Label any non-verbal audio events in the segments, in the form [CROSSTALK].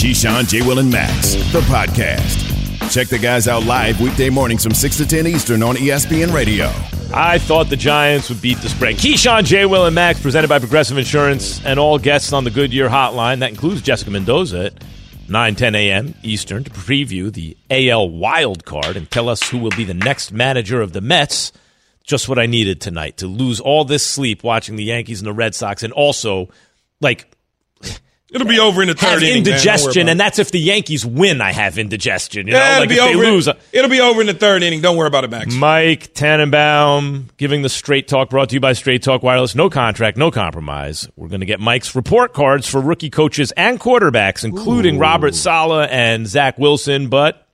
Keyshawn, J. Will, and Max, the podcast. Check the guys out live weekday mornings from 6 to 10 Eastern on ESPN Radio. I thought the Giants would beat the spread. Keyshawn, J. Will, and Max, presented by Progressive Insurance, and all guests on the Goodyear Hotline. That includes Jessica Mendoza at 9 10 a.m. Eastern to preview the AL wild card and tell us who will be the next manager of the Mets. Just what I needed tonight to lose all this sleep watching the Yankees and the Red Sox, and also, like, It'll be over in the third have inning. man. Don't indigestion, about and that's if the Yankees win. I have indigestion. You know, Yeah, it'll like be if they over. lose. It'll be over in the third inning. Don't worry about it, Max. Mike Tannenbaum giving the straight talk brought to you by Straight Talk Wireless. No contract, no compromise. We're going to get Mike's report cards for rookie coaches and quarterbacks, including Robert Saleh and Zach Wilson. But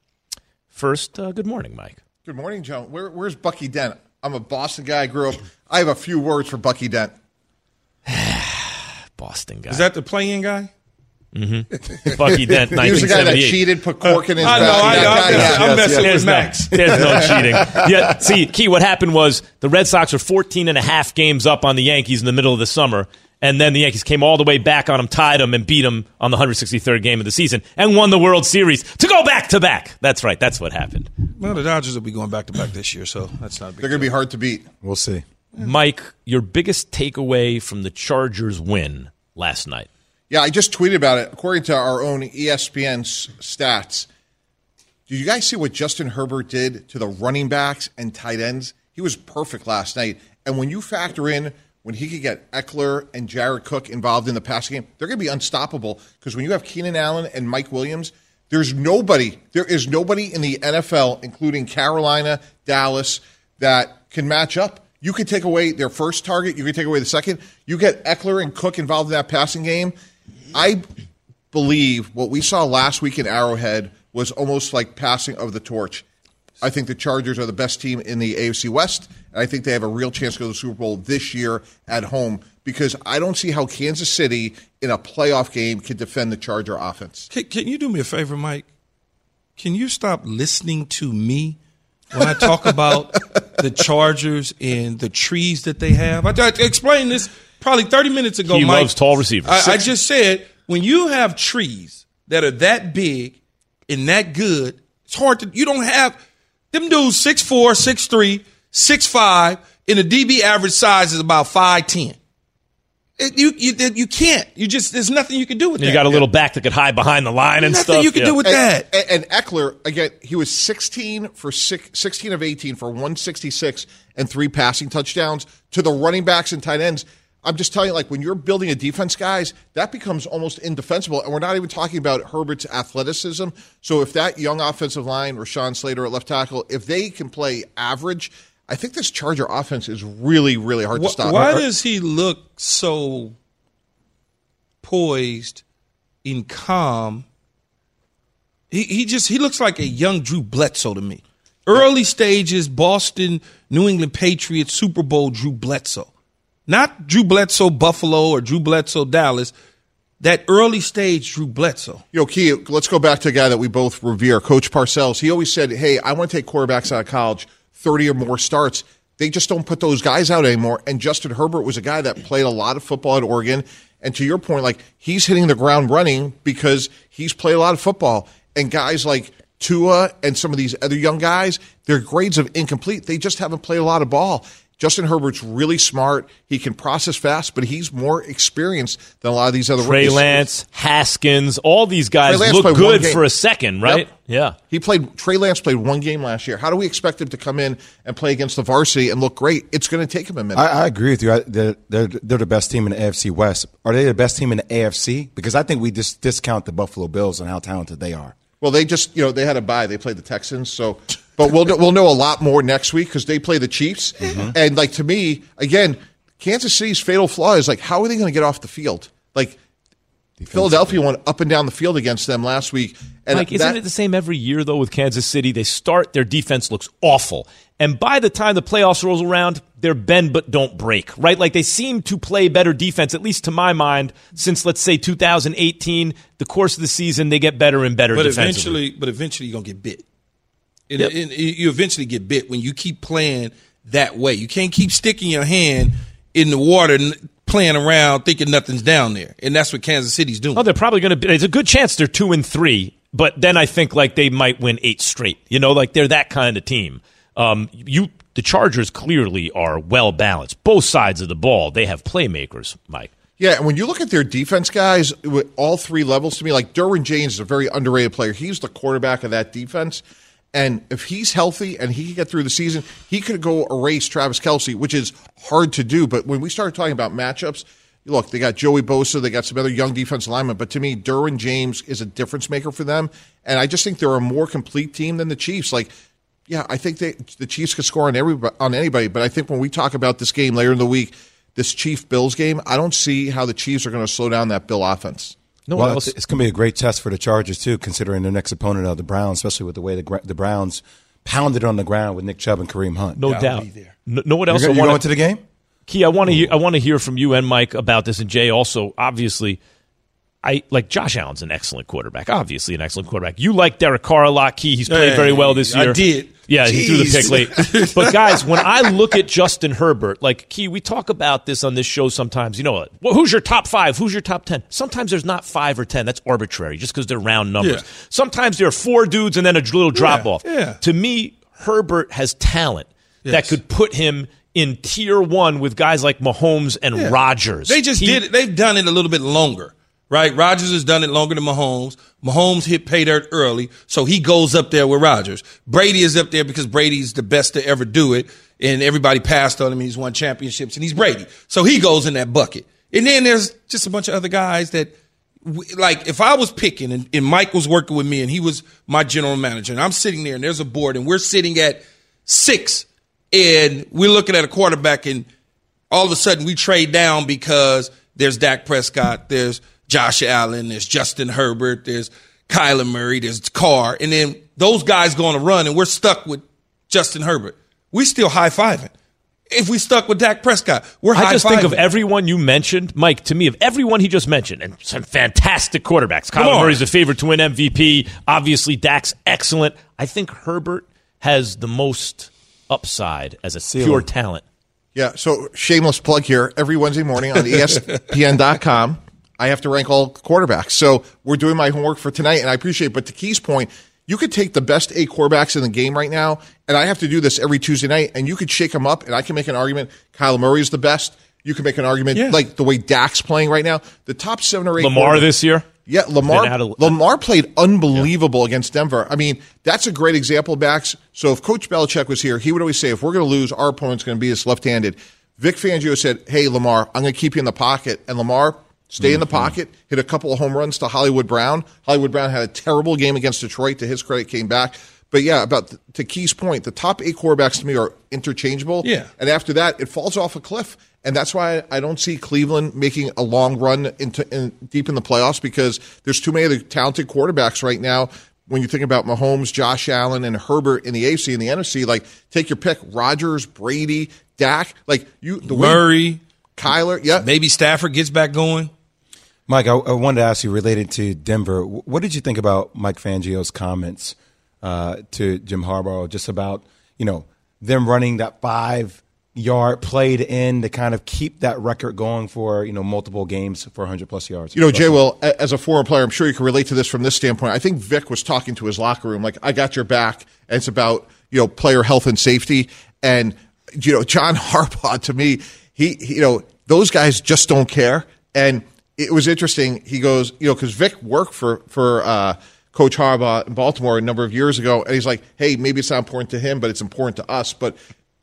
first, uh, good morning, Mike. Good morning, Joe. Where, where's Bucky Dent? I'm a Boston guy. I grew up. I have a few words for Bucky Dent. [SIGHS] [SIGHS] [SIGHS] Boston guy. Is that the playing guy? Mm-hmm. [LAUGHS] Bucky Dent, He was the guy that cheated, put cork in his I know. back. I That know. guy, I'm, yeah. I'm messing There's with no, Max. there's no [LAUGHS] cheating. Yeah, see, Key, what happened was the Red Sox were 14 and a half games up on the Yankees in the middle of the summer, and then the Yankees came all the way back on them, tied them, and beat them on the 163rd game of the season, and won the World Series to go back to back. That's right. That's what happened. Well, the Dodgers will be going back to back this year, so that's not a big. They're going to be hard to beat. We'll see. Mike, your biggest takeaway from the Chargers win last night? Yeah, I just tweeted about it. According to our own ESPN stats, did you guys see what Justin Herbert did to the running backs and tight ends? He was perfect last night. And when you factor in when he could get Ekeler and Jared Cook involved in the passing game, they're going to be unstoppable. Because when you have Keenan Allen and Mike Williams, there's nobody, there is nobody in the NFL, including Carolina, Dallas, that can match up. You could take away their first target, you could take away the second. You get Ekeler and Cook involved in that passing game. I believe what we saw last week in Arrowhead was almost like passing of the torch. I think the Chargers are the best team in the AFC West, and I think they have a real chance to go to the Super Bowl this year at home because I don't see how Kansas City in a playoff game can defend the Charger offense. Can, can you do me a favor, Mike? Can you stop listening to me when I talk about the Chargers and the trees that they have? I, I explained this probably 30 minutes ago, He Mike. loves tall receivers. I, I just said when you have trees that are that big and that good, it's hard to. You don't have them dudes six four, six three, six five, and the DB average size is about five ten. You, you you can't. You just there's nothing you can do with You that. You got a little back that could hide behind the line and nothing stuff. you can Yeah. do with And, that. and, and Ekeler, again, he was 16 for six, 16 of 18 for 166 and three passing touchdowns to the running backs and tight ends. I'm just telling you, like when you're building a defense, guys, that becomes almost indefensible. And we're not even talking about Herbert's athleticism. So if that young offensive line, Rashawn Slater at left tackle, if they can play average, I think this Charger offense is really, really hard to stop. Why does he look so poised and calm? He he just he looks like a young Drew Bledsoe to me. Early stages, Boston, New England Patriots, Super Bowl Drew Bledsoe. Not Drew Bledsoe Buffalo or Drew Bledsoe Dallas. That early stage Drew Bledsoe. Know, Key, let's go back to a guy that we both revere, Coach Parcells. He always said, Hey, I want to take quarterbacks out of college, 30 or more starts. They just don't put those guys out anymore. And Justin Herbert was a guy that played a lot of football at Oregon. And to your point, like he's hitting the ground running because he's played a lot of football. And guys like Tua and some of these other young guys, their grades of incomplete. They just haven't played a lot of ball. Justin Herbert's really smart. He can process fast, but he's more experienced than a lot of these other Trey rookies. Lance, Haskins, all these guys look good for a second, right? Yep. Yeah. He played Trey Lance played one game last year. How do we expect him to come in and play against the varsity and look great? It's going to take him a minute. I, I agree with you. I, they're, they're, they're the best team in the AFC West. Are they the best team in the AFC? Because I think we just discount the Buffalo Bills and how talented they are. well, they just you know they had a bye. They played the Texans, so but we'll we'll know a lot more next week because they play the Chiefs. Mm-hmm. And like to me, again, Kansas City's fatal flaw is like how are they going to get off the field? Like Philadelphia went up and down the field against them last week. And Mike, isn't it the same every year though with Kansas City? They start their defense looks awful, and by the time the playoffs rolls around, they're bend but don't break. Right? Like they seem to play better defense, at least to my mind, since let's say 2018. The course of the season, they get better and better. But defensively. eventually, but eventually, you're gonna get bit. And, Yep. and you eventually get bit when you keep playing that way. You can't keep sticking your hand in the water and playing playing around thinking nothing's down there, and that's what Kansas City's doing. Oh, they're probably going to be. There's a good chance they're two and three, but then I think like they might win eight straight. You know, like they're that kind of team. Um, you, the Chargers clearly are well balanced. Both sides of the ball, they have playmakers, Mike. Yeah, and when you look at their defense guys, with all three levels, to me, like Derwin James is a very underrated player. He's the quarterback of that defense. And if he's healthy and he can get through the season, he could go erase Travis Kelce, which is hard to do. But when we start talking about matchups, look, they got Joey Bosa, they got some other young defense linemen. But to me, Derwin James is a difference maker for them. And I just think they're a more complete team than the Chiefs. Like, yeah, I think they, the Chiefs could score on everybody, on anybody. But I think when we talk about this game later in the week, this Chief Bills game, I don't see how the Chiefs are going to slow down that Bill offense. No well, else. it's, it's going to be a great test for the Chargers too, considering their next opponent of the Browns, especially with the way the, the Browns pounded on the ground with Nick Chubb and Kareem Hunt. No Gotta doubt. be there. No, know what else You're, I go- you want going to the game? Key, I want to hear. I want to hear from you and Mike about this, and Jay also. Obviously, I like Josh Allen's an excellent quarterback. Obviously, an excellent quarterback. You like Derek Carr a lot, Key. He's played Hey, very well this year. I did. Yeah, he threw the pick late. [LAUGHS] But guys, when I look at Justin Herbert, like Key, we talk about this on this show sometimes. You know, what? well, who's your top five? Who's your top ten? Sometimes there's not five or ten. That's arbitrary, just because they're round numbers. Yeah. Sometimes there are four dudes and then a little drop off. yeah. To me, Herbert has talent that could put him in tier one with guys like Mahomes and Yeah. Rodgers. They just He- did it. They've done it a little bit longer, right? Rodgers has done it longer than Mahomes. Mahomes hit pay dirt early, so he goes up there with Rodgers. Brady is up there because Brady's the best to ever do it, and everybody passed on him. He's won championships, and he's Brady, so he goes in that bucket. And then there's just a bunch of other guys that, like, if I was picking and, and Mike was working with me and he was my general manager, and I'm sitting there and there's a board and we're sitting at six, and we're looking at a quarterback and all of a sudden we trade down because there's Dak Prescott, there's Josh Allen, there's Justin Herbert, there's Kyler Murray, there's Carr, and then those guys go on a run and we're stuck with Justin Herbert. We still high fiving. If we stuck with Dak Prescott, we're high I just think of everyone you mentioned, Mike. To me, of everyone he just mentioned, and some fantastic quarterbacks. Come Kyler on. Murray's a favorite to win MVP. Obviously, Dak's excellent. I think Herbert has the most upside as a pure talent. Yeah, so shameless plug here. Every Wednesday morning on [LAUGHS] ESPN.com, I have to rank all quarterbacks. So we're doing my homework for tonight, and I appreciate it. But to Key's point, you could take the best eight quarterbacks in the game right now, and I have to do this every Tuesday night, and you could shake them up, and I can make an argument. Kyler Murray is the best. You can make an argument Yeah. like the way Dak's playing right now. The top seven or eight Lamar quarterbacks- this year. yeah, Lamar. Been Lamar played unbelievable against Denver. I mean, that's a great example, Max. So if Coach Belichick was here, he would always say, if we're going to lose, our opponent's going to be us left-handed. Vic Fangio said, "Hey, Lamar, I'm going to keep you in the pocket," and Lamar stay in the mm-hmm. pocket, hit a couple of home runs to Hollywood Brown. Hollywood Brown had a terrible game against Detroit. To his credit, came back. But yeah, about to Key's point, the top eight quarterbacks to me are interchangeable. Yeah. and after that, it falls off a cliff. And that's why I don't see Cleveland making a long run into in, deep in the playoffs because there's too many other talented quarterbacks right now. When you think about Mahomes, Josh Allen, and Herbert in the AFC and the NFC, like take your pick: Rodgers, Brady, Dak. Like you, the way Murray, Kyler. Yeah, maybe Stafford gets back going. Mike, I, I wanted to ask you related to Denver. What did you think about Mike Fangio's comments uh, to Jim Harbaugh just about you know them running that five yard play to end to kind of keep that record going for you know multiple games for 100 plus yards? You know, Jay Will, as a former player, I'm sure you can relate to this from this standpoint. I think Vic was talking to his locker room, like, I got your back. And it's about, you know, player health and safety. And, you know, John [LAUGHS] Harbaugh, to me, he, he- you know, those guys just don't care. And it was interesting. He goes, you know, because Vic worked for, for, uh, Coach Harbaugh in Baltimore a number of years ago. And he's like, hey, maybe it's not important to him, but it's important to us. But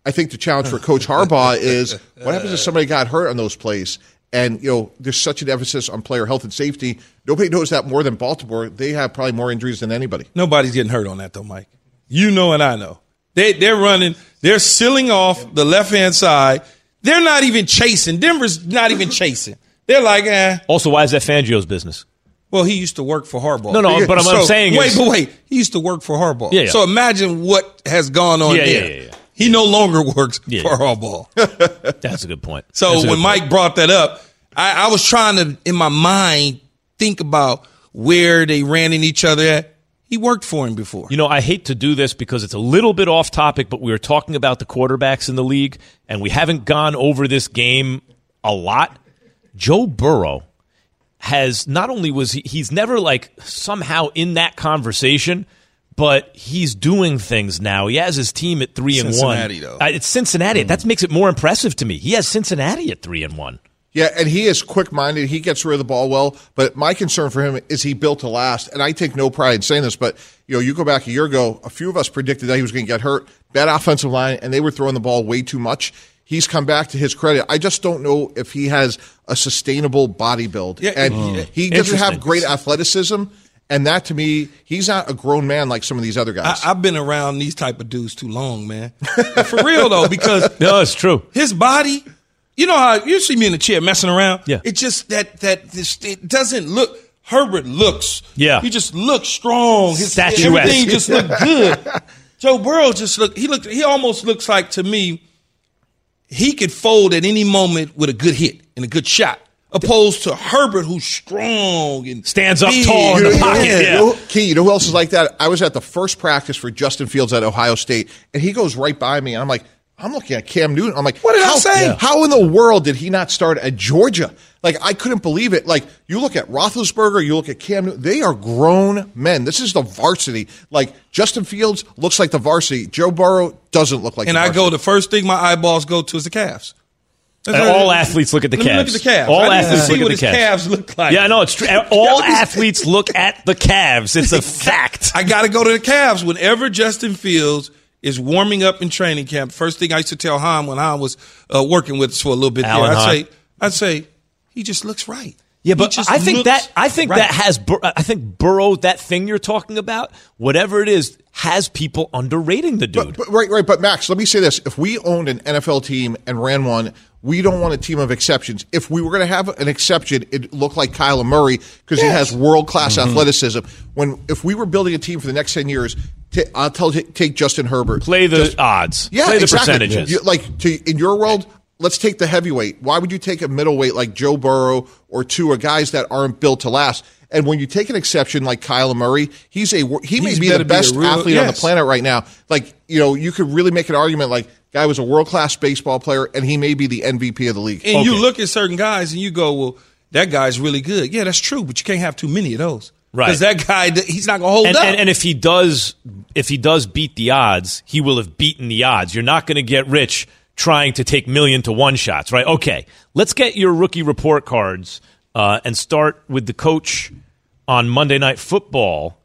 I think the challenge for Coach Harbaugh [LAUGHS] is what happens if somebody got hurt on those plays? And you know, there's such an emphasis on player health and safety. Nobody knows that more than Baltimore. They have probably more injuries than anybody. Nobody's getting hurt on that though, Mike. You know and I know. They they're running, they're sealing off the left hand side. They're not even chasing. Denver's not even chasing. They're like, eh. Also, why is that Fangio's business? Well, he used to work for Harbaugh. No, no, but I'm- I'm saying wait, is- but wait, he used to work for Harbaugh. Yeah, yeah. So imagine what has gone on Yeah, yeah, there. yeah, yeah. He no longer works Yeah. for Harbaugh. [LAUGHS] That's a good point. So a when good Mike point. brought that up, I, I was trying to, in my mind, think about where they ran in each other at. He worked for him before. You know, I hate to do this because it's a little bit off topic, but we were talking about the quarterbacks in the league, and we haven't gone over this game a lot. Joe Burrow has not only was he, he's never like somehow in that conversation, but he's doing things now. He has his team at three and one. Cincinnati, though. Uh, it's Cincinnati. That makes it more impressive to me. He has Cincinnati at three and one. Yeah, and he is quick minded. He gets rid of the ball well. But my concern for him is he built to last. And I take no pride in saying this, but you know, you go back a year ago, a few of us predicted that he was going to get hurt. Bad offensive line, and they were throwing the ball way too much. He's come back to his credit. I just don't know if he has a sustainable body build. Yeah, and he doesn't have great athleticism. And that to me, he's not a grown man like some of these other guys. I, I've been around these type of dudes too long, man. For real though, because [LAUGHS] No, it's true. his body, you know how you see me in the chair messing around. Yeah. It just that that this it doesn't look. Herbert looks. Yeah. He just looks strong. His Statuesque. everything just looked [LAUGHS] good. Joe Burrow just looked. He looked. He almost looks like to me. He could fold at any moment with a good hit and a good shot, opposed to Herbert, who's strong and Stands up big. tall in the You know- pocket, you know- Key, you know who else is like that? I was at the first practice for Justin Fields at Ohio State, and he goes right by me, and I'm like, I'm looking at Cam Newton. I'm like, What did I say? Yeah. How in the world did he not start at Georgia? Like, I couldn't believe it. Like, you look at Roethlisberger, you look at Cam Newton, they are grown men. This is the varsity. Like, Justin Fields looks like the varsity. Joe Burrow doesn't look like And the I go. The first thing my eyeballs go to is the calves. That's And what- all athletes look at the Let me calves. Look at the calves. All I athletes see look at what the his calves. calves look like. Yeah, no, it's true. [LAUGHS] All athletes look at the calves. It's a [LAUGHS] fact. I got to go to the Cavs whenever Justin Fields is warming up in training camp. First thing I used to tell Hahn when Hahn was uh, working with us for a little bit Alan there, I'd Hahn. say, I'd say, he just looks right. Yeah, but just I think that I think right. that has Bur- I think Burrow that thing you're talking about, whatever it is, has people underrating the dude. But, but- right, right. But Max, let me say this: if we owned an NFL team and ran one, we don't want a team of exceptions. If we were going to have an exception, it looked like Kyler Murray because he has world class Mm-hmm. athleticism. When if we were building a team for the next ten years, ta- I'll tell take Justin Herbert. Play the Just- odds. yeah, Play the exactly. percentages. You- like to, in your world, let's take the heavyweight. Why would you take a middleweight like Joe Burrow or two or guys that aren't built to last? And when you take an exception like Kyler Murray, he's a he may He's be better the be best real- athlete on the planet right now. Like you know, you could really make an argument like guy was a world class baseball player and he may be the MVP of the league. And you look at certain guys and you go, well, that guy's really good. Yeah, that's true, but you can't have too many of those. Right. Because that guy, he's not going to hold and, up. and, and if he does if he does beat the odds, he will have beaten the odds. You're not going to get rich trying to take million to one shots, right? Okay, let's get your rookie report cards uh, and start with the coach on Monday Night Football.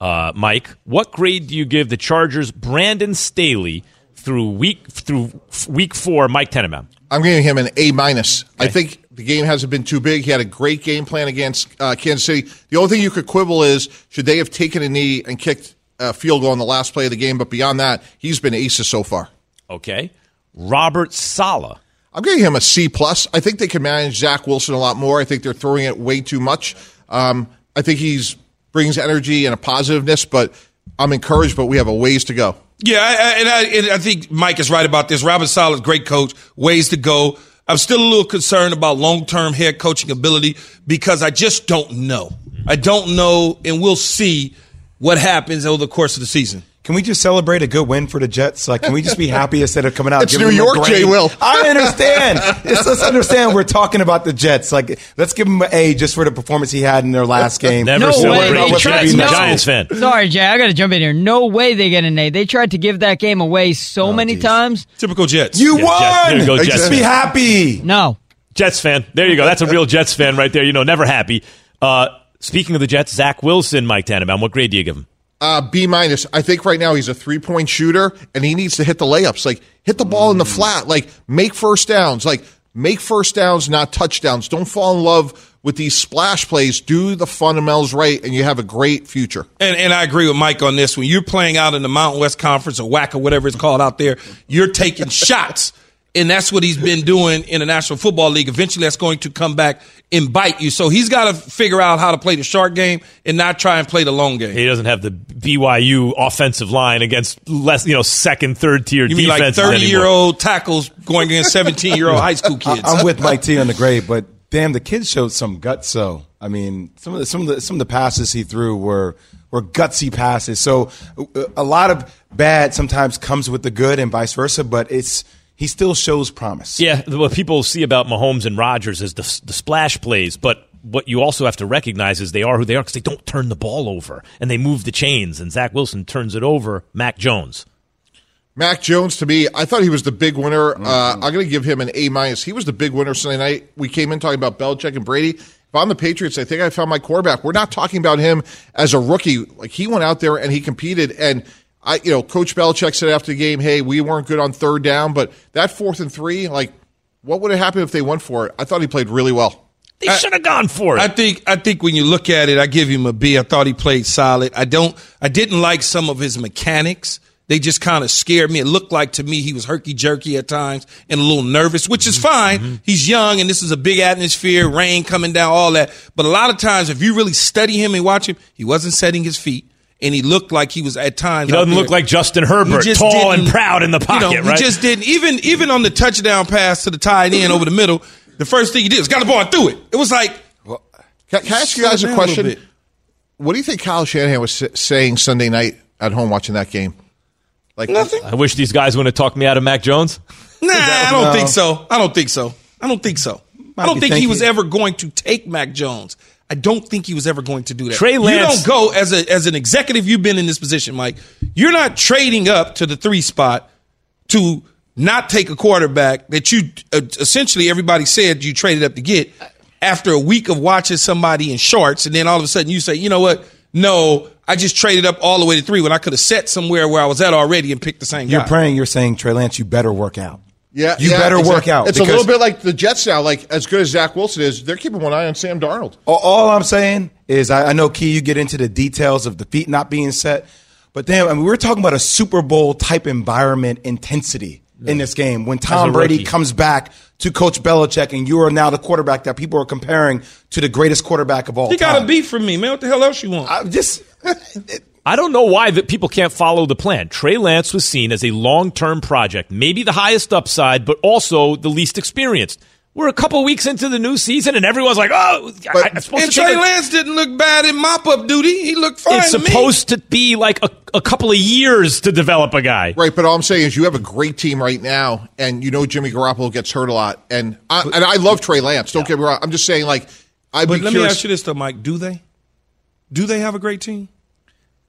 Uh, Mike, what grade do you give the Chargers' Brandon Staley through week through week four? Mike Tannenbaum. I'm giving him an A minus. I think the game hasn't been too big. He had a great game plan against uh, Kansas City. The only thing you could quibble is should they have taken a knee and kicked a field goal on the last play of the game? But beyond that, he's been aces so far. Okay, Robert Saleh. I'm giving him a C plus. I think they can manage Zach Wilson a lot more. I think they're throwing it way too much. Um, I think he's brings energy and a positiveness, but I'm encouraged. But we have a ways to go. Yeah, I, and, I, and I think Mike is right about this. Robert Saleh's great coach, ways to go. I'm still a little concerned about long term head coaching ability because I just don't know. I don't know, and we'll see what happens over the course of the season. Can we just celebrate a good win for the Jets? Like, can we just be happy [LAUGHS] instead of coming out? It's giving New them a York, grade? Jay Will. I understand. [LAUGHS] Just, let's understand we're talking about the Jets. Like, let's give him an A just for the performance he had in their last game. Never No celebrate way. a They win. tried- no. Giants fan. Sorry, Jay. I got to jump in here. No way they get an A. They tried to give that game away so many geez. times. Typical Jets. You Yeah, Jets. won. There you go, Jets. Just be happy. No. Jets fan. There you go. That's a real Jets fan right there. You know, never happy. Uh, speaking of the Jets, Zach Wilson, Mike Tannenbaum. What grade do you give him? Uh, B minus. I think right now he's a three point shooter and he needs to hit the layups. Like hit the ball in the flat. Like make first downs. Like make first downs, not touchdowns. Don't fall in love with these splash plays. Do the fundamentals right, and you have a great future. And, and I agree with Mike on this. When you're playing out in the Mountain West Conference or WAC or whatever it's called out there, you're taking [LAUGHS] shots. And that's what he's been doing in the National Football League. Eventually, that's going to come back and bite you. So he's got to figure out how to play the short game and not try and play the long game. He doesn't have the BYU offensive line against less, you know, second, third tier You mean like thirty-year-old tackles going against 17 year old high school [LAUGHS] kids? I'm with Mike T on the grade, but damn, the kid showed some guts. So I mean, some of the some of the some of the passes he threw were were gutsy passes. So uh, a lot of bad sometimes comes with the good, and vice versa. But it's he still shows promise. Yeah, what people see about Mahomes and Rodgers is the, the splash plays, but what you also have to recognize is they are who they are because they don't turn the ball over and they move the chains. And Zach Wilson turns it over. Mac Jones. Mac Jones, to me, I thought he was the big winner. Uh, I'm going to give him an A minus. He was the big winner Sunday night. We came in talking about Belichick and Brady. If I'm the Patriots, I think I found my quarterback. We're not talking about him as a rookie. Like he went out there and he competed. And I, you know, Coach Belichick said after the game, "Hey, we weren't good on third down, but that fourth and three, like, what would have happened if they went for it? I thought he played really well. They should have gone for it. I think I think when you look at it, I give him a B. I thought he played solid. I don't I didn't like some of his mechanics. They just kind of scared me. It looked like to me he was herky jerky at times and a little nervous, which is fine. Mm-hmm. He's young and this is a big atmosphere, rain coming down, all that. But a lot of times, if you really study him and watch him, he wasn't setting his feet. And he looked like he was at times. he doesn't out look like Justin Herbert, just tall and proud in the pocket, you know, right? He just didn't even even on the touchdown pass to the tight end over the middle. The first thing he did was got the ball and threw it. It was like Can, can I ask you guys a down a question? what do you think Kyle Shanahan was saying Sunday night at home watching that game? Like nothing. I wish these guys wouldn't have talked me out of Mac Jones. Nah, I don't No. think so. I don't think so. I don't think so. I don't be think he was ever going to take Mac Jones. I don't think he was ever going to do that. Trey you don't go as a as an executive. You've been in this position, Mike. You're not trading up to the three spot to not take a quarterback that you uh, essentially everybody said you traded up to get after a week of watching somebody in shorts, and then all of a sudden you say, you know what? No, I just traded up all the way to three when I could have set somewhere where I was at already and picked the same You're guy. praying. You're saying Trey Lance, you better work out. Yeah, you yeah, better it's work out. It's a little bit like the Jets now. Like as good as Zach Wilson is, they're keeping one eye on Sam Darnold. All, I'm saying is, I, I know Key, you get into the details of the feet not being set, but damn, I mean, we're talking about a Super Bowl type environment intensity in this game when Tom Brady rookie. comes back to Coach Belichick, and you are now the quarterback that people are comparing to the greatest quarterback of all You got a beef from me, man. What the hell else you want? I just [LAUGHS] I don't know why that people can't follow the plan. Trey Lance was seen as a long-term project, maybe the highest upside, but also the least experienced. We're a couple weeks into the new season, and everyone's like, "Oh, I, I'm supposed and to Trey take a- Lance didn't look bad in mop up duty. He looked fine. It's to me. supposed to be like a, a couple of years to develop a guy. Right, but all I'm saying is you have a great team right now, and you know Jimmy Garoppolo gets hurt a lot, and I, and I love Trey Lance. Don't get me wrong. I'm just saying, like, I'd But be let curious. me ask you this though, Mike. Do they? Do they have a great team?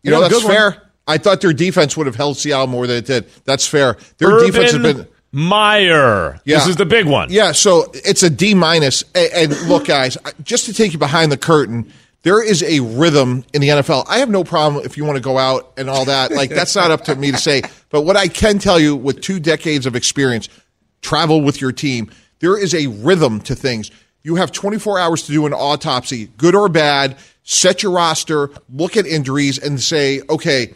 You know, They have a that's one. fair. I thought their defense would have held Seattle more than it did. That's fair. Their defense has been. Meyer. Yeah. This is the big one. Yeah, so it's a D minus. And look, guys, just to take you behind the curtain, there is a rhythm in the NFL. I have no problem if you want to go out and all that. Like that's not up to me to say. But what I can tell you, with two decades of experience, travel with your team, there is a rhythm to things. You have 24 hours to do an autopsy, good or bad. Set your roster, look at injuries, and say, okay,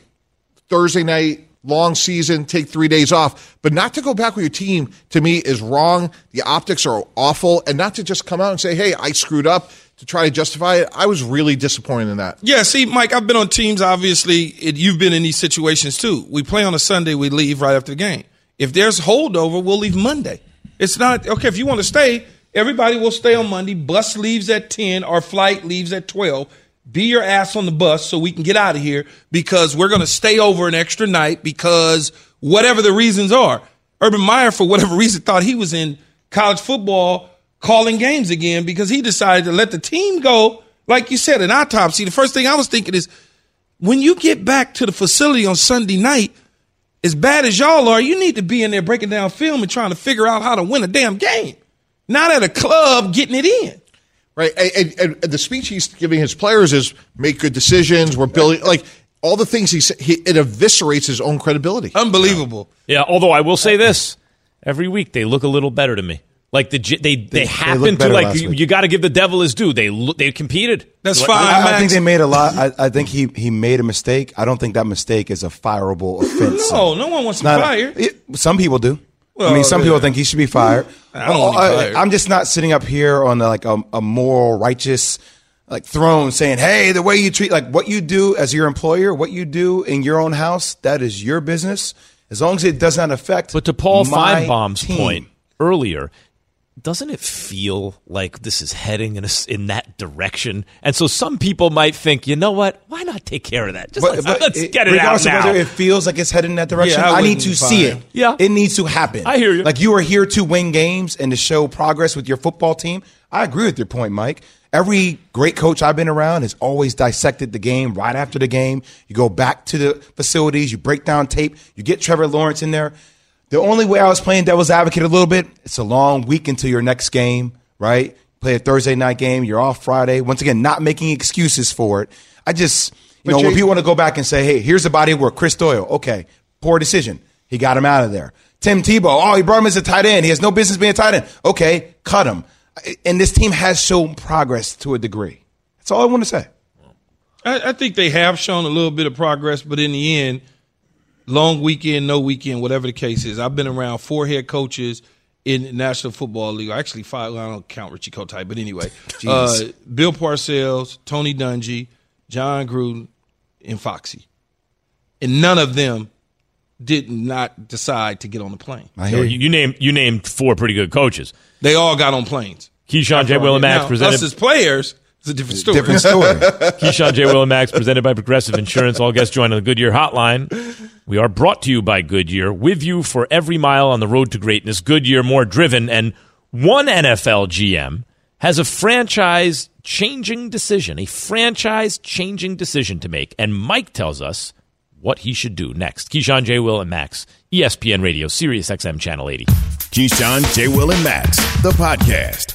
Thursday night, long season, take three days off. But not to go back with your team to me is wrong. The optics are awful. And not to just come out and say, hey, I screwed up to try to justify it. I was really disappointed in that. Yeah, see, Mike, I've been on teams. Obviously, it, you've been in these situations too. We play on a Sunday, we leave right after the game. If there's holdover, we'll leave Monday. It's not okay. If you want to stay, everybody will stay on Monday. Bus leaves at ten. Our flight leaves at twelve. Be your ass on the bus so we can get out of here because we're going to stay over an extra night because whatever the reasons are. Urban Meyer, for whatever [LAUGHS] reason, thought he was in college football calling games again because he decided to let the team go. Like you said, an autopsy. The first thing I was thinking is when you get back to the facility on Sunday night, as bad as y'all are, you need to be in there breaking down film and trying to figure out how to win a damn game. Not at a club getting it in. Right. And, and, and the speech he's giving his players is make good decisions. We're building, like, all the things he said, he, it eviscerates his own credibility. Unbelievable. Yeah, although I will say this, every week they look a little better to me. Like the J- they they, happen looked to like you, you got to give the devil his due. They look, they competed. That's fine. I, I think they made a lot. I, I think he he made a mistake. I don't think that mistake is a fireable offense. No, no one wants to Not a- fired. it- some people do. I mean, some people think he should be fired. I don't him Uh, fired. I'm just not sitting up here on like a, a moral, righteous like throne saying, "Hey, the way you treat like what you do as your employer, what you do in your own house, that is your business. As long as it does not affect." But to Paul Finebaum's team. point earlier, doesn't it feel like this is heading in a, in that direction? And so some people might think, you know what? Why not take care of that? Just let's, let's it- get it out regardless of now. whether it feels like it's heading in that direction, Yeah, I I, need to see it. Yeah. it needs to happen. I hear you. Like you are here to win games and to show progress with your football team. I agree with your point, Mike. Every great coach I've been around has always dissected the game right after the game. You go back to the facilities, you break down tape, you get Trevor Lawrence in there. The only way I was playing devil's advocate a little bit, it's a long week until your next game, right? Play a Thursday night game, you're off Friday. Once again, not making excuses for it. I just, you But know, when Jay- people want to go back and say, hey, here's the body of work, Chris Doyle. Okay, poor decision. He got him out of there. Tim Tebow, oh, he brought him as a tight end. He has no business being a tight end. Okay, cut him. And this team has shown progress to a degree. That's all I want to say. I, I think they have shown a little bit of progress, but in the end, long weekend, no weekend, whatever the case is. I've been around four head coaches in the National Football League. Actually, five. I don't count Richie Kotite, but anyway, [LAUGHS] uh, Bill Parcells, Tony Dungy, Jon Gruden, and Foxy, and none of them did not decide to get on the plane. I hear you, you. you named you named four pretty good coaches. They all got on planes. Keyshawn J. Will and Max Now, presented us as players, it's a different story. Different story. [LAUGHS] Keyshawn J. Will and Max presented by Progressive Insurance. All guests join on the Goodyear Hotline. We are brought to you by Goodyear, with you for every mile on the road to greatness. Goodyear, more driven, and one NFL GM has a franchise changing decision, a franchise changing decision to make, and Mike tells us what he should do next. Keyshawn J. Will and Max, ESPN Radio, Sirius XM Channel 80. Keyshawn, J. Will, and Max, the podcast.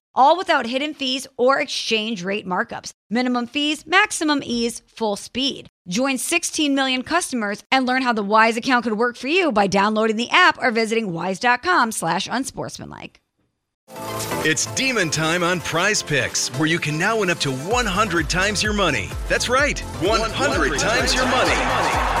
All without hidden fees or exchange rate markups. Minimum fees, maximum ease, full speed. Join 16 million customers and learn how the Wise account could work for you by downloading the app or visiting wise.com slash unsportsmanlike. It's demon time on Prize Picks, where you can now win up to 100 times your money. That's right, 100, times your money.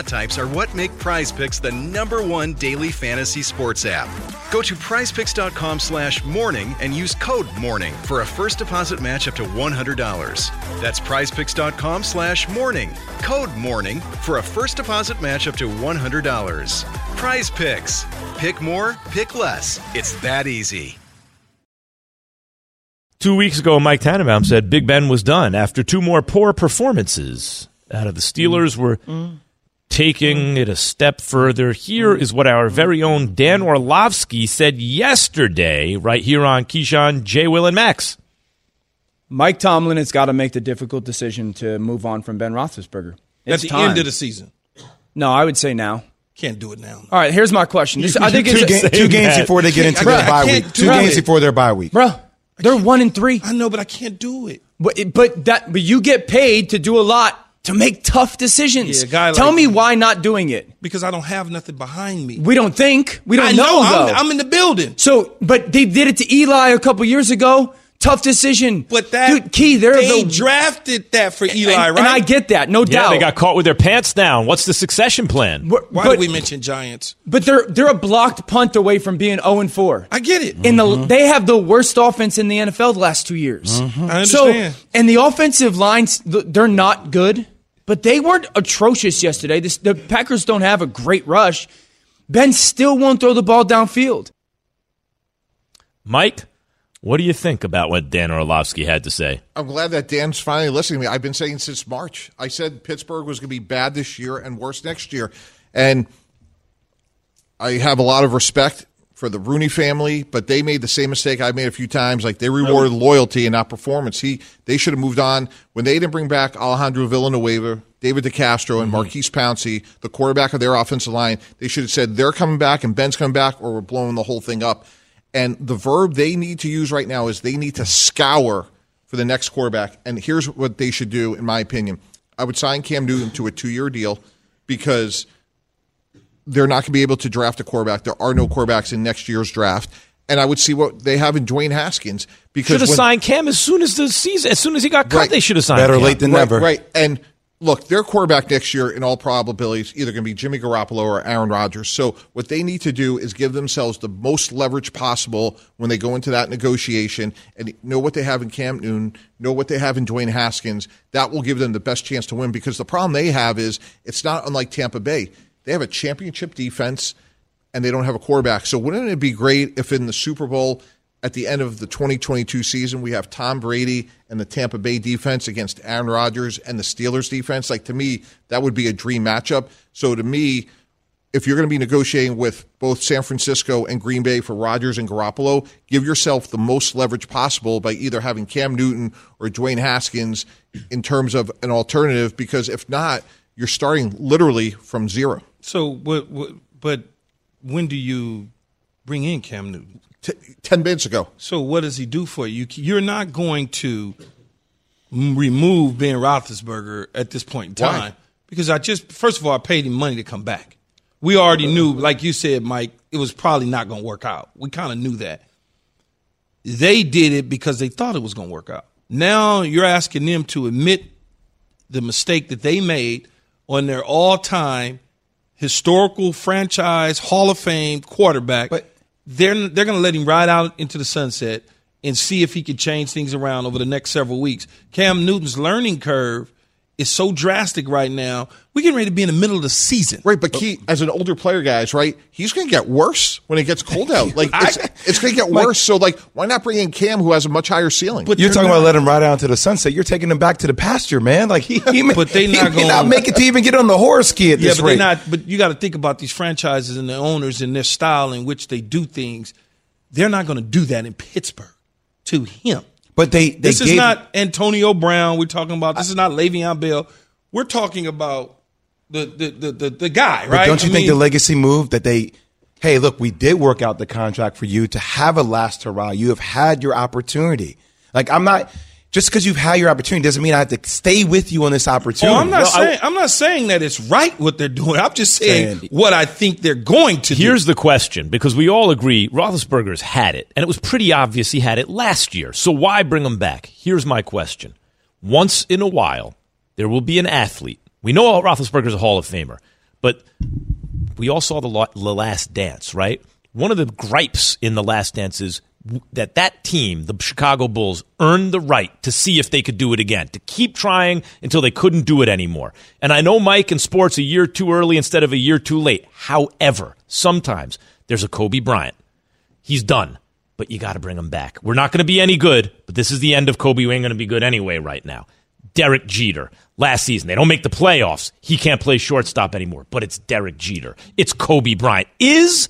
stat types are what make Prize Picks the number one daily fantasy sports app. Go to prizepicks.com slash morning and use code morning for a first deposit match up to $100. That's prizepicks.com slash morning. Code morning for a first deposit match up to $100. Prize Picks. Pick more, pick less. It's that easy. Two weeks ago, Mike Tannenbaum said Big Ben was done after two more poor performances out of the Steelers were mm. Taking it a step further. Here is what our very own Dan Orlovsky said yesterday, right here on Keyshawn, J. Will, and Max. Mike Tomlin has got to make the difficult decision to move on from Ben Roethlisberger. At the time. end of the season. no, I would say now. Can't do it now. All right, here's my question. This, I think two, it's ga- two games that. before they get into I their I bye can't week. Two games it. before their bye week. bro. They're one and three, I know, but I can't do it. but but that but you get paid to do a lot to make tough decisions. Yeah, guy Tell like- me why not doing it? Because I don't have nothing behind me. We don't think. We don't I know, know, though. I'm, I'm in the building. so, but they did it to Eli a couple years ago. Tough decision. But that dude, key. They're they the drafted that for Eli, and, right? and I get that, no Yeah, doubt. they got caught with their pants down. What's the succession plan? But- Why but, did we mention Giants? but they're they're a blocked punt away from being zero and four. I get it. in the mm-hmm. they have the worst offense in the NFL the last two years. Mm-hmm. I So understand. and the offensive lines they're not good, but they weren't atrocious yesterday. This, the Packers don't have a great rush. Ben still won't throw the ball downfield. Mike, what do you think about what Dan Orlovsky had to say? I'm glad that Dan's finally listening to me. I've been saying since March. I said Pittsburgh was going to be bad this year and worse next year. And I have a lot of respect for the Rooney family, but they made the same mistake I've made a few times. Like they rewarded loyalty and not performance. He they should have moved on when they didn't bring back Alejandro Villanueva, David DeCastro, and mm-hmm. Maurkice Pouncey, the quarterback of their offensive line. They should have said they're coming back and Ben's coming back, or we're blowing the whole thing up. And the verb they need to use right now is they need to scour for the next quarterback. And here's what they should do, in my opinion. I would sign Cam Newton to a two year deal because they're not going to be able to draft a quarterback. There are no quarterbacks in next year's draft. And I would see what they have in Dwayne Haskins because Should have when- signed Cam as soon as the season, as soon as he got cut. Right. They should have signed Better Cam. late than right, never. Right. And look, their quarterback next year, in all probability, is either going to be Jimmy Garoppolo or Aaron Rodgers. So what they need to do is give themselves the most leverage possible when they go into that negotiation and know what they have in Cam Newton, know what they have in Dwayne Haskins. That will give them the best chance to win because the problem they have is it's not unlike Tampa Bay. They have a championship defense and they don't have a quarterback. So wouldn't it be great if in the Super Bowl at the end of the 2022 season we have Tom Brady and the Tampa Bay defense against Aaron Rodgers and the Steelers defense? Like to me, that would be a dream matchup. So to me, if you're going to be negotiating with both San Francisco and Green Bay for Rodgers and Garoppolo, give yourself the most leverage possible by either having Cam Newton or Dwayne Haskins in terms of an alternative because if not, you're starting literally from zero. So, what, what, but when do you bring in Cam Newton? T- 10 minutes ago. So, what does he do for you? You're not going to remove Ben Roethlisberger at this point in Why? time because I just, first of all, I paid him money to come back. We already knew, like you said, Mike, it was probably not going to work out. We kind of knew that. They did it because they thought it was going to work out. Now you're asking them to admit the mistake that they made on their all-time historical franchise Hall of Fame quarterback. But- they're they're going to let him ride out into the sunset and see if he can change things around over the next several weeks. Cam Newton's learning curve is so drastic right now. We're getting ready to be in the middle of the season. Right, but Key, as an older player, guys, right, he's going to get worse when it gets cold out. [LAUGHS] Like, it's, it's going to get worse. So, like, why not bring in Cam, who has a much higher ceiling? But You're talking not- about let him ride out to the sunset. You're taking him back to the pasture, man. Like he, he [LAUGHS] But they he not may not gonna- make it to even get on the horse ski at Yeah, this but they're rate. not. But you got to think about these franchises and the owners and their style in which they do things. They're not going to do that in Pittsburgh to him. but they, they This is not Antonio Brown. We're talking about. This is not Le'Veon Bell. We're talking about the the the the, the guy, But right? don't you I think mean, the legacy move that they, hey, look, we did work out the contract for you to have a last hurrah. You have had your opportunity. Like I'm not just because you've had your opportunity doesn't mean I have to stay with you on this opportunity. Oh, I'm not No, saying I, am not saying that it's right what they're doing. I'm just saying Saying- what I think they're going to Here's do. the question because we all agree Roethlisberger's had it, and it was pretty obvious he had it last year. So why bring him back? Here's my question: Once in a while, there will be an athlete. We know Roethlisberger's a Hall of Famer, but we all saw the, Last Dance, right? One of the gripes in the Last Dance is that that team, the Chicago Bulls, earned the right to see if they could do it again, to keep trying until they couldn't do it anymore. And I know Mike in sports a year too early instead of a year too late. However, sometimes there's a Kobe Bryant. He's done, but you got to bring him back. We're not going to be any good, but this is the end of Kobe. We ain't going to be good anyway right now. Derek Jeter. Last season, they don't make the playoffs. He can't play shortstop anymore, but it's Derek Jeter. It's Kobe Bryant. Is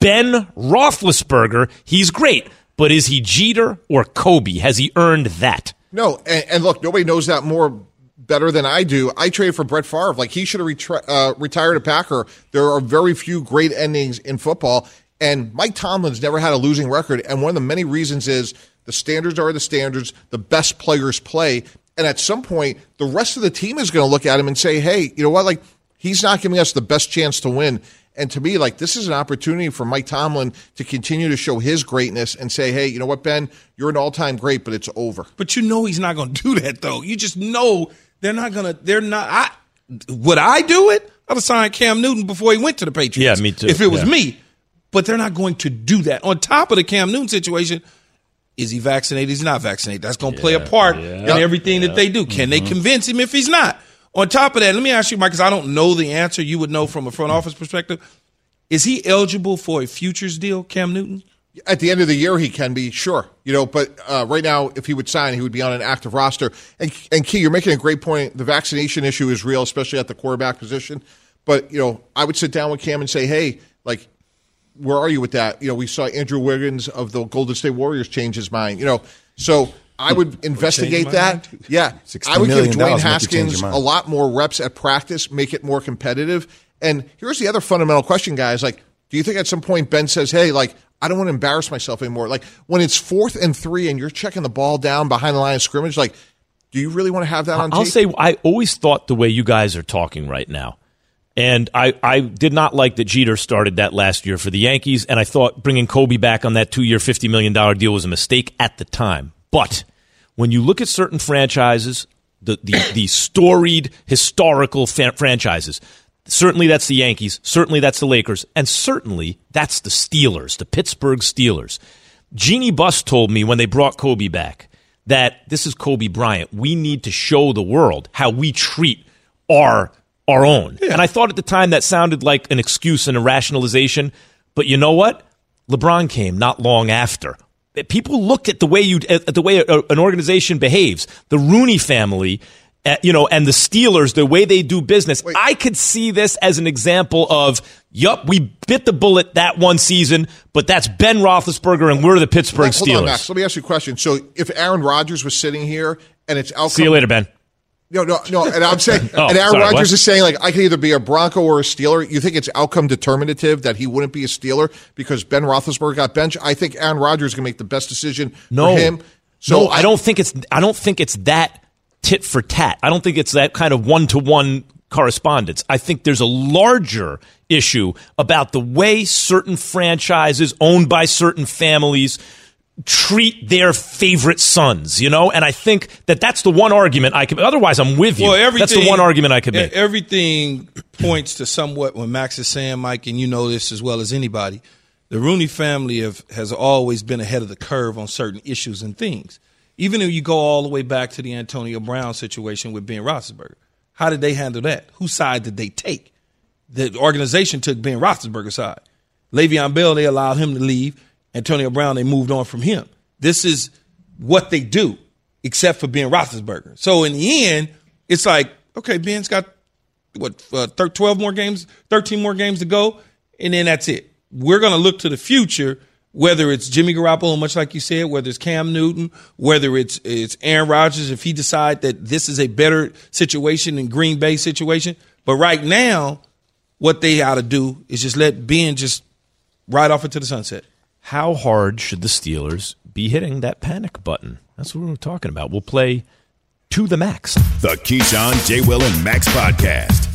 Ben Roethlisberger, he's great, but is he Jeter or Kobe? Has he earned that? No, and, and look, nobody knows that more better than I do. I traded for Brett Favre. Like he should have retri- uh, retired a Packer. There are very few great endings in football, and Mike Tomlin's never had a losing record. And one of the many reasons is the standards are the standards. The best players play, and at some point, the rest of the team is going to look at him and say, "Hey, you know what? Like he's not giving us the best chance to win." And to me, like this is an opportunity for Mike Tomlin to continue to show his greatness and say, "Hey, you know what, Ben? You're an all-time great, but it's over." But you know he's not going [LAUGHS] to do that though. You just know they're not going to. They're not. I would I do it? I'd have signed Cam Newton before he went to the Patriots. Yeah, me too. If it was Yeah. me, but they're not going to do that. On top of the Cam Newton situation, is he vaccinated? He's not vaccinated? That's going to play a part in everything that they do. Can they convince him if he's not? On top of that, let me ask you, Mike, because I don't know the answer. You would know from a front office perspective. Is he eligible for a futures deal, Cam Newton? At the end of the year, he can be sure, you know. But uh, right now, if he would sign, he would be on an active roster. And, and Key, you're making a great point. The vaccination issue is real, especially at the quarterback position. But you know, I would sit down with Cam and say, "Hey, like, where are you with that? You know, we saw Andrew Wiggins of the Golden State Warriors change his mind. You know, so I would investigate that. mind. Yeah, [LAUGHS] I would give Dwayne make you change Haskins a lot more reps at practice, make it more competitive. And here's the other fundamental question, guys. Like, do you think at some point Ben says, "Hey, like, I don't want to embarrass myself anymore"? Like, when it's fourth and three and you're checking the ball down behind the line of scrimmage, like, do you really want to have that on I'll tape? say I always thought the way you guys are talking right now. And I, I did not like that Jeter started that last year for the Yankees, and I thought bringing Kobe back on that two year, $50 million deal was a mistake at the time. But when you look at certain franchises, the, the, the storied, historical fa- franchises, certainly that's the Yankees, certainly that's the Lakers, and certainly that's the Steelers, the Pittsburgh Steelers. Jeanie Buss told me when they brought Kobe back that this is Kobe Bryant. We need to show the world how we treat our our own. And I thought at the time that sounded like an excuse and a rationalization, but you know what? LeBron came not long after. People look at the way you at the way an organization behaves. The Rooney family uh, you know, and the Steelers, the way they do business, I could see this as an example of, yup, we bit the bullet that one season, but that's Ben Roethlisberger and we're the Pittsburgh Steelers. on, Max. Let me ask you a question. So, if Aaron Rodgers was sitting here and it's outcome, See you later, Ben. No, no, no. And I'm saying, [LAUGHS] Oh, and Aaron Rodgers is saying, like, I can either be a Bronco or a Steeler. You think it's outcome determinative that he wouldn't be a Steeler because Ben Roethlisberger got benched? I think Aaron Rodgers is going to make the best decision No, for him. So no, I, don't think it's. I don't think it's that tit for tat. I don't think it's that kind of one to one correspondence. I think there's a larger issue about the way certain franchises owned by certain families treat their favorite sons, you know? And I think that that's the one argument I can otherwise I'm with you. Well, everything, that's the one argument I could make. Everything points to somewhat when Max is saying, Mike, and you know this as well as anybody. The Rooney family have, has always been ahead of the curve on certain issues and things. Even if you go all the way back to the Antonio Brown situation with Ben Roethlisberger, how did they handle that? Whose side did they take? The organization took Ben Roethlisberger's side. Le'Veon Bell, they allowed him to leave. Antonio Brown, they moved on from him. This is what they do, except for Ben Roethlisberger. So in the end, it's like, okay, Ben's got what uh, thir- twelve more games, thirteen more games to go, and then that's it. We're going to look to the future, whether it's Jimmy Garoppolo, much like you said, whether it's Cam Newton, whether it's it's Aaron Rodgers, if he decide that this is a better situation than Green Bay situation. But right now, what they ought to do is just let Ben just ride off into the sunset. How hard should the Steelers be hitting that panic button? That's what we're talking about. We'll play to the max. The Keyshawn, J. Will, and Max podcast.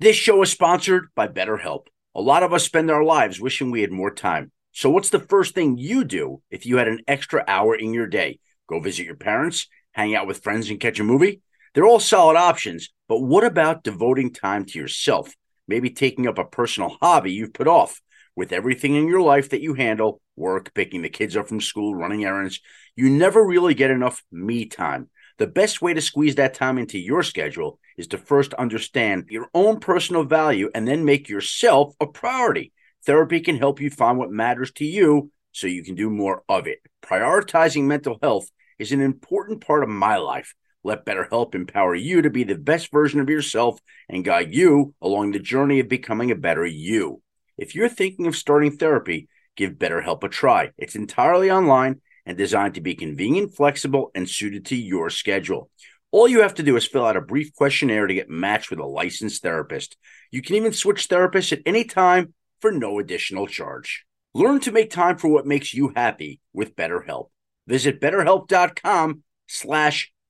This show is sponsored by BetterHelp. A lot of us spend our lives wishing we had more time. So, what's the first thing you do if you had an extra hour in your day? Go visit your parents, hang out with friends, and catch a movie? They're all solid options, but what about devoting time to yourself? Maybe taking up a personal hobby you've put off. With everything in your life that you handle work, picking the kids up from school, running errands you never really get enough me time. The best way to squeeze that time into your schedule is to first understand your own personal value and then make yourself a priority. Therapy can help you find what matters to you so you can do more of it. Prioritizing mental health is an important part of my life. Let BetterHelp empower you to be the best version of yourself and guide you along the journey of becoming a better you. If you're thinking of starting therapy, give BetterHelp a try. It's entirely online and designed to be convenient, flexible, and suited to your schedule. All you have to do is fill out a brief questionnaire to get matched with a licensed therapist. You can even switch therapists at any time for no additional charge. Learn to make time for what makes you happy with BetterHelp. Visit betterhelp.com slash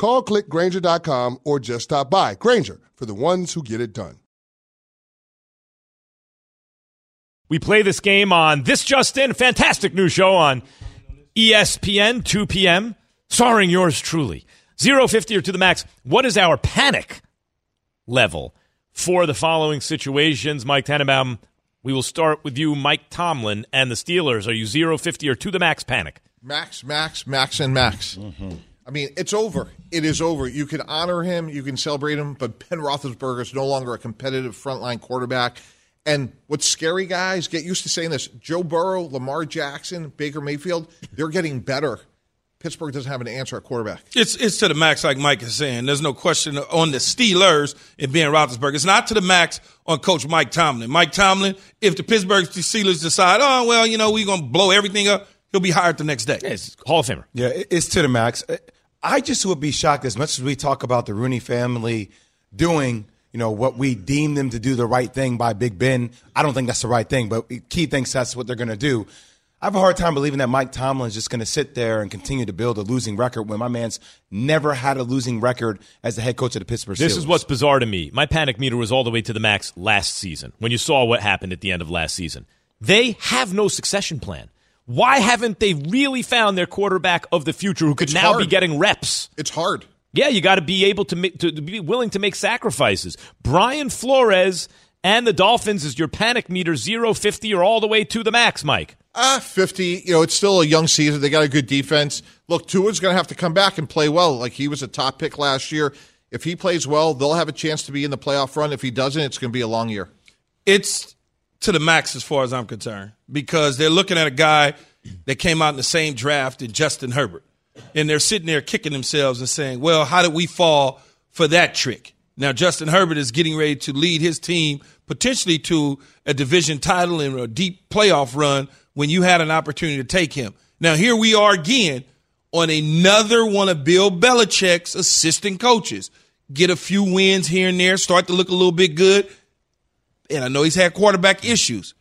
Call clickgrainger.com or just stop by. Grainger for the ones who get it done. We play this game on This Just In, fantastic new show on ESPN, 2 p.m., starring yours truly. 050 or to the max. What is our panic level for the following situations. Mike Tannenbaum, we will start with you, Mike Tomlin, and the Steelers. Are you 0 50 or to the max panic? Max, max, max, and max. Mm-hmm. I mean, it's over. It is over. You can honor him, you can celebrate him, but Ben Roethlisberger is no longer a competitive frontline quarterback. And what's scary, guys, get used to saying this Joe Burrow, Lamar Jackson, Baker Mayfield, they're getting better. Pittsburgh doesn't have an answer at quarterback. It's it's to the max, like Mike is saying. There's no question on the Steelers and Ben Roethlisberger. It's not to the max on Coach Mike Tomlin. Mike Tomlin, if the Pittsburgh Steelers decide, oh well, you know, we're gonna blow everything up, he'll be hired the next day. Yes, Hall of Famer. Yeah, it's to the max. I just would be shocked as much as we talk about the Rooney family doing, you know, what we deem them to do the right thing by Big Ben. I don't think that's the right thing, but Key thinks that's what they're going to do. I have a hard time believing that Mike Tomlin is just going to sit there and continue to build a losing record when my man's never had a losing record as the head coach of the Pittsburgh Steelers. This is what's bizarre to me. My panic meter was all the way to the max last season when you saw what happened at the end of last season. They have no succession plan. Why haven't they really found their quarterback of the future who could It's now hard. be getting reps? It's hard. Yeah, you got to be able to, make, to to be willing to make sacrifices. Brian Flores and the Dolphins is your panic meter 0 50 or all the way to the max, Mike. Ah, 50. You know, it's still a young season. They got a good defense. Look, Tua's going to have to come back and play well. Like he was a top pick last year. If he plays well, they'll have a chance to be in the playoff run. If he doesn't, it's going to be a long year. It's to the max as far as I'm concerned because they're looking at a guy that came out in the same draft as Justin Herbert. And they're sitting there kicking themselves and saying, well, how did we fall for that trick? Now, Justin Herbert is getting ready to lead his team potentially to a division title and a deep playoff run when you had an opportunity to take him. Now, here we are again on another one of Bill Belichick's assistant coaches. Get a few wins here and there, start to look a little bit good and I know he's had quarterback issues,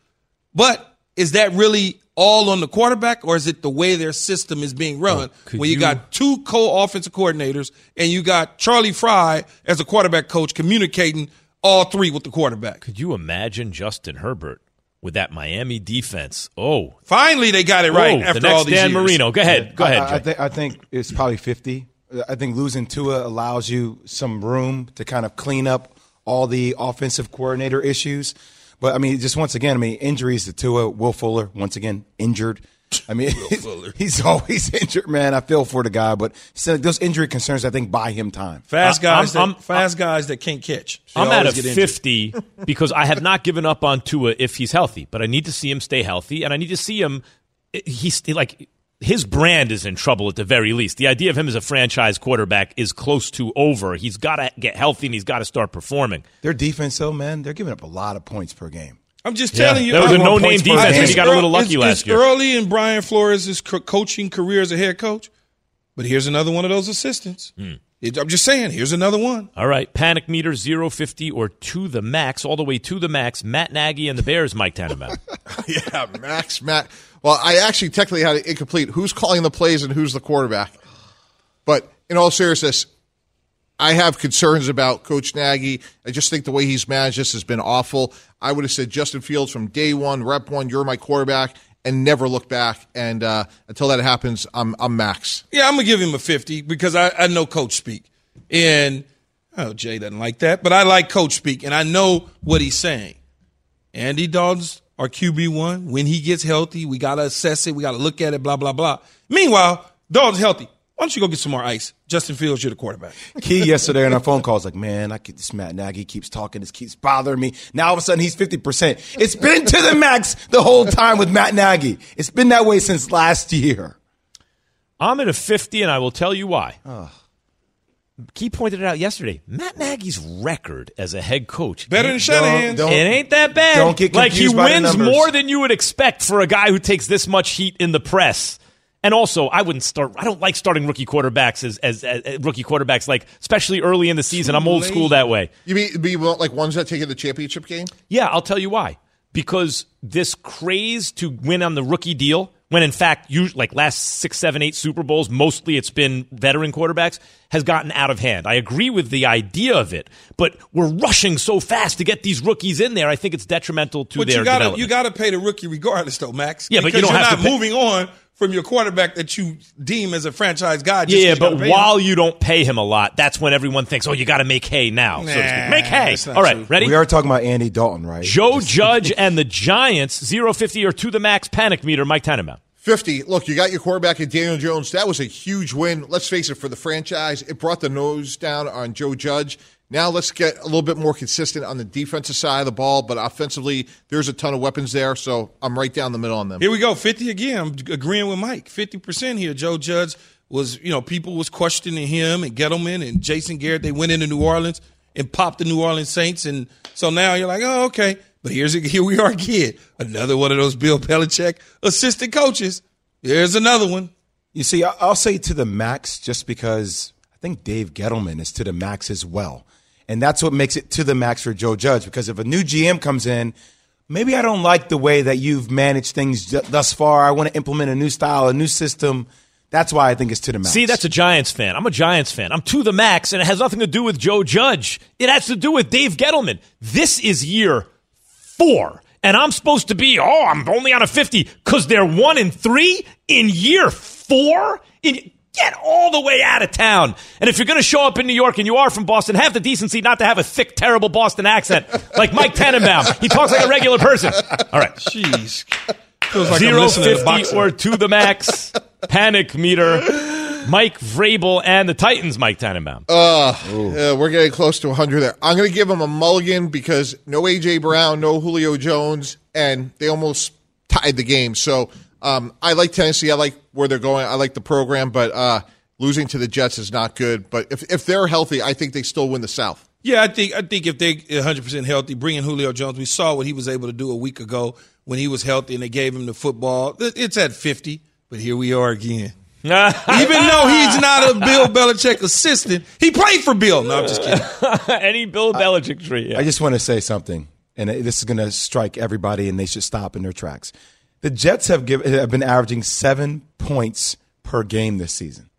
but is that really all on the quarterback, or is it the way their system is being run? could when you, you- got two co-offensive coordinators and you got Charlie Frye as a quarterback coach communicating all three with the quarterback. Could you imagine Justin Herbert with that Miami defense? Oh, Finally, they got it right oh, after the next all these Dan years. Marino. Go ahead. Go I- ahead. I, I, Jay. think, I think it's probably 50. I think losing Tua allows you some room to kind of clean up all the offensive coordinator issues. But I mean, just once again, I mean, injuries to Tua, Will Fuller, once again, injured. I mean, [LAUGHS] he's always [LAUGHS] injured, man. I feel for the guy, but so uh, those injury concerns, I think, buy him time. Fast guys, I'm- that, I'm- fast guys that can't catch. They I'm at a always get injured. 50 [LAUGHS] because I have not given up on Tua if he's healthy, but I need to see him stay healthy, and I need to see him. Eh, he's like his brand is in trouble at the very least. The idea of him as a franchise quarterback is close to over. He's got to get healthy and he's got to start performing. Their defense, though, man, they're giving up a lot of points per game. I'm just Yeah. telling you. That was a I'm- no-name defense. game. Maybe he got a little lucky it's, last it's year. early in Brian Flores' coaching career as a head coach, but here's another one of those assistants. Hmm. I'm just saying, here's another one. All right, panic meter 050 or to the max, all the way to the max. Matt Nagy and the Bears, Mike Tannenbaum. [LAUGHS] yeah, Max, Matt. Well, I actually technically had it incomplete. Who's calling the plays and who's the quarterback? But in all seriousness, I have concerns about Coach Nagy. I just think the way he's managed this has been awful. I would have said Justin Fields from day one, rep one, you're my quarterback, and never look back. And uh, until that happens, I'm I'm Max. Yeah, I'm gonna give him a 50 because I, I know coach speak, and oh Jay doesn't like that, but I like coach speak, and I know what he's saying. Andy Dalton's our QB one. When he gets healthy, we gotta assess it. We gotta look at it. Blah blah blah. Meanwhile, Dalton's healthy. Why don't you go get some more ice? Justin Fields, you're the quarterback. Key yesterday on our phone call was like, man, I keep, this Matt Nagy keeps talking. This keeps bothering me. Now all of a sudden he's 50%. It's been to the max the whole time with Matt Nagy. It's been that way since last year. I'm at a 50, and I will tell you why. Key pointed it out yesterday. Matt Nagy's record as a head coach Better than Shanahan. Don't- it ain't that bad. Don't get like he confused by the wins numbers. more than you would expect for a guy who takes this much heat in the press. And also, I wouldn't start. I don't like starting rookie quarterbacks as, as, as rookie quarterbacks, like especially early in the season. I'm old school that way. You mean be like ones that take in the championship game? Yeah, I'll tell you why. Because this craze to win on the rookie deal, when in fact, you like last six, seven, eight Super Bowls, mostly it's been veteran quarterbacks, has gotten out of hand. I agree with the idea of it, but we're rushing so fast to get these rookies in there. I think it's detrimental to But their you gotta development. you gotta pay the rookie regardless, though, Max. Yeah, but you don't are have not to pay- moving on from your quarterback that you deem as a franchise guy. Just Yeah, 'cause but while him. you don't pay him a lot, that's when everyone thinks, "Oh, you got to make hay now." so to speak. Nah, Make hay. All right, true. ready? We are talking about Andy Dalton, right? Joe Judge and the Giants, 050 or to the max panic meter, Mike Tannenbaum. 50. Look, you got your quarterback in Daniel Jones. That was a huge win. Let's face it, for the franchise, it brought the nose down on Joe Judge. Now let's get a little bit more consistent on the defensive side of the ball, but offensively, there's a ton of weapons there, so I'm right down the middle on them. Here we go, fifty again. I'm agreeing with Mike. Fifty percent here. Joe Judge was, you know, people was questioning him and Gettleman and Jason Garrett. They went into New Orleans and popped the New Orleans Saints, and so now you're like, oh, okay. But here's [LAUGHS] here we are again, another one of those Bill Belichick assistant coaches. Here's another one. You see, I- I'll say to the max just because I think Dave Gettleman is to the max as well. And that's what makes it to the max for Joe Judge because if a new GM comes in, maybe I don't like the way that you've managed things thus far. I want to implement a new style, a new system. That's why I think it's to the max. See, that's a Giants fan. I'm a Giants fan. I'm to the max, and it has nothing to do with Joe Judge. It has to do with Dave Gettleman. This is year four, and I'm supposed to be, oh, I'm only on a 50 because they're one and three in year four? In, get all the way out of town. And if you're going to show up in New York and you are from Boston, have the decency not to have a thick, terrible Boston accent like Mike Tannenbaum. He talks like a regular person. All right. Jeez. Feels like I'm Zero to fifty boxing. or to the max panic meter. Mike Vrabel and the Titans. Mike Tannenbaum. Uh, uh, we're getting close to 100 there. I'm going to give him a mulligan because no A.J. Brown, no Julio Jones, and they almost tied the game. So um, I like Tennessee. I like where they're going. I like the program, but uh, losing to the Jets is not good. But if, if they're healthy, I think they still win the South. Yeah, I think I think if they're 100 percent healthy, bringing Julio Jones, we saw what he was able to do a week ago when he was healthy, and they gave him the football. It's at 50, but here we are again. [LAUGHS] Even though he's not a Bill Belichick assistant, he played for Bill. No, I'm just kidding. [LAUGHS] Any Bill Belichick tree. Yeah. I just want to say something, and this is going to strike everybody, and they should stop in their tracks. The Jets have, give, have been averaging seven points per game this season.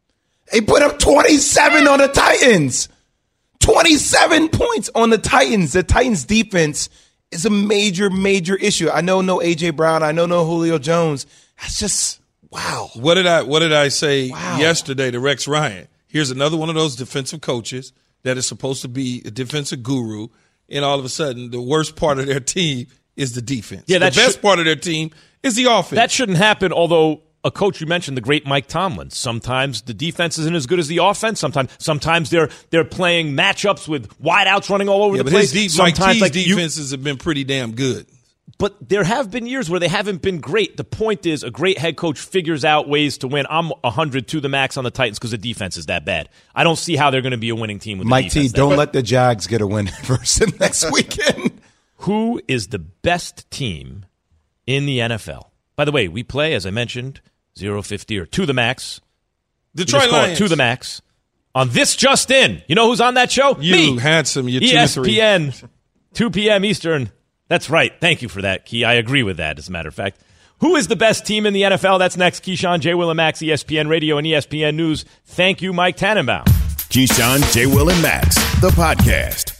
They put up 27 on the Titans. 27 points on the Titans. The Titans defense is a major, major issue. I know no AJ Brown. I know no Julio Jones. That's just wow. What did I What did I say Wow. yesterday to Rex Ryan? Here's another one of those defensive coaches that is supposed to be a defensive guru, and all of a sudden, the worst part of their team is the defense. Yeah, the best should- part of their team is the offense. That shouldn't happen, although a coach you mentioned, the great Mike Tomlin. Sometimes the defense isn't as good as the offense. Sometimes sometimes they're they're playing matchups with wideouts running all over yeah, the but his place. deep, Mike sometimes T's like you- defenses have been pretty damn good. but there have been years where they haven't been great. The point is, a great head coach figures out ways to win. I'm 100 to the max on the Titans because the defense is that bad. I don't see how they're going to be a winning team with Mike T, defense that don't bad. let the Jags get a win [LAUGHS] versus next weekend. Who is the best team in the NFL? By the way, we play, as I mentioned, 050 or to the max. Detroit just call it Lions. to the max. On this just in, you know who's on that show? You Me. handsome, you two. ESPN, 2 p.m. Eastern. That's right. Thank you for that, Key. I agree with that, as a matter of fact. Who is the best team in the NFL? That's next. Keyshawn, J. Will, and Max, ESPN Radio and ESPN News. Thank you, Mike Tannenbaum. Keyshawn, J. Will, and Max, the podcast.